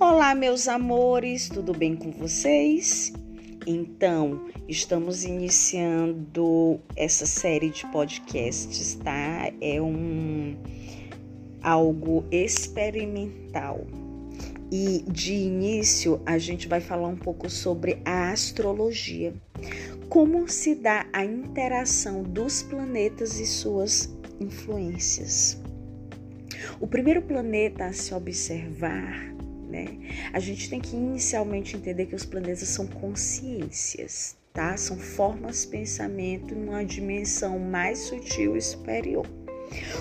Olá, meus amores, tudo bem com vocês? Então, estamos iniciando essa série de podcasts, tá? É um algo experimental. E de início, a gente vai falar um pouco sobre a astrologia. Como se dá a interação dos planetas e suas influências. O primeiro planeta a se observar né? A gente tem que inicialmente entender que os planetas são consciências, tá? São formas de pensamento numa dimensão mais sutil e superior.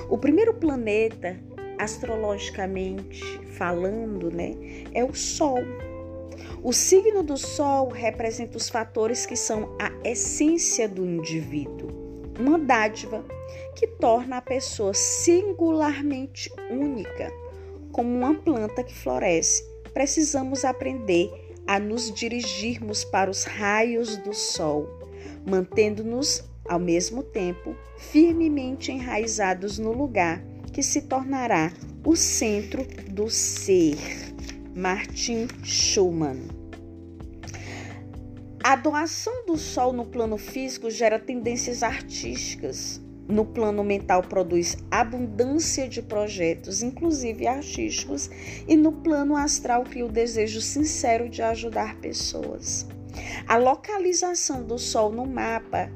O primeiro planeta, astrologicamente falando, né, é o Sol. O signo do Sol representa os fatores que são a essência do indivíduo, uma dádiva que torna a pessoa singularmente única como uma planta que floresce, precisamos aprender a nos dirigirmos para os raios do sol, mantendo-nos, ao mesmo tempo, firmemente enraizados no lugar que se tornará o centro do ser. Martin Schumann. A doação do sol no plano físico gera tendências artísticas, no plano mental produz abundância de projetos, inclusive artísticos, e no plano astral cria o desejo sincero de ajudar pessoas. A localização do Sol no mapa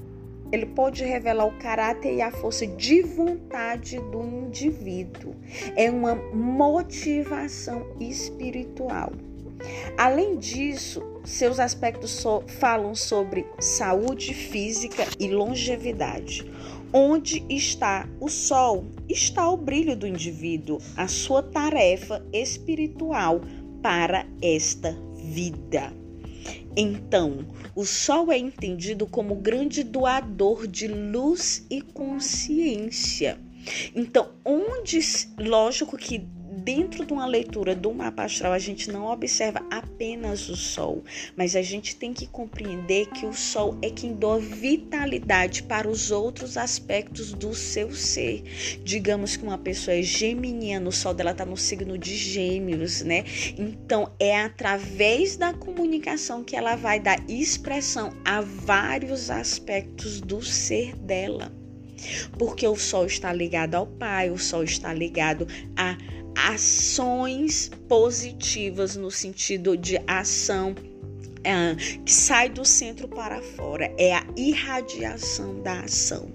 ele pode revelar o caráter e a força de vontade do indivíduo. É uma motivação espiritual. Além disso, seus aspectos falam sobre saúde física e longevidade. Onde está o sol, está o brilho do indivíduo, a sua tarefa espiritual para esta vida. Então, o sol é entendido como grande doador de luz e consciência. Então, onde, lógico que dentro de uma leitura do mapa astral, a gente não observa apenas o Sol, mas a gente tem que compreender que o Sol é quem dá vitalidade para os outros aspectos do seu ser. Digamos que uma pessoa é geminiana, o Sol dela está no signo de Gêmeos, né? Então é através da comunicação que ela vai dar expressão a vários aspectos do ser dela porque o sol está ligado ao pai, o sol está ligado a ações positivas no sentido de ação é, que sai do centro para fora, é a irradiação da ação.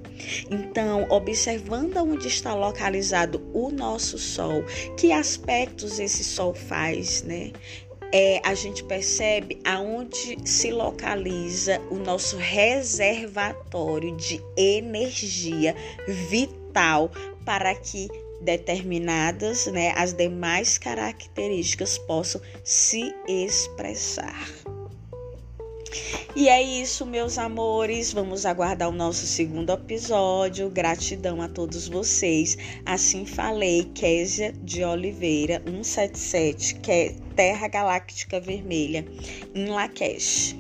Então, observando onde está localizado o nosso Sol, que aspectos esse Sol faz, né? É, a gente percebe aonde se localiza o nosso reservatório de energia vital para que determinadas, né, as demais características possam se expressar. E é isso, meus amores. Vamos aguardar o nosso segundo episódio. Gratidão a todos vocês. Assim falei, Késia de Oliveira, 177, que é Terra Galáctica Vermelha, em Lakesh.